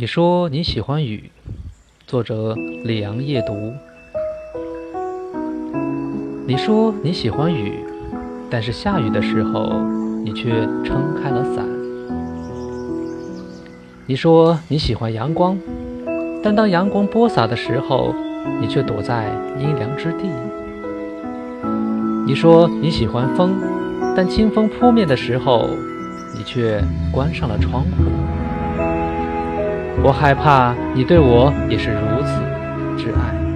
你说你喜欢雨，作者李阳夜读。你说你喜欢雨，但是下雨的时候，你却撑开了伞。你说你喜欢阳光，但当阳光播洒的时候，你却躲在阴凉之地。你说你喜欢风，但清风扑面的时候，你却关上了窗户。我害怕你对我也是如此之爱。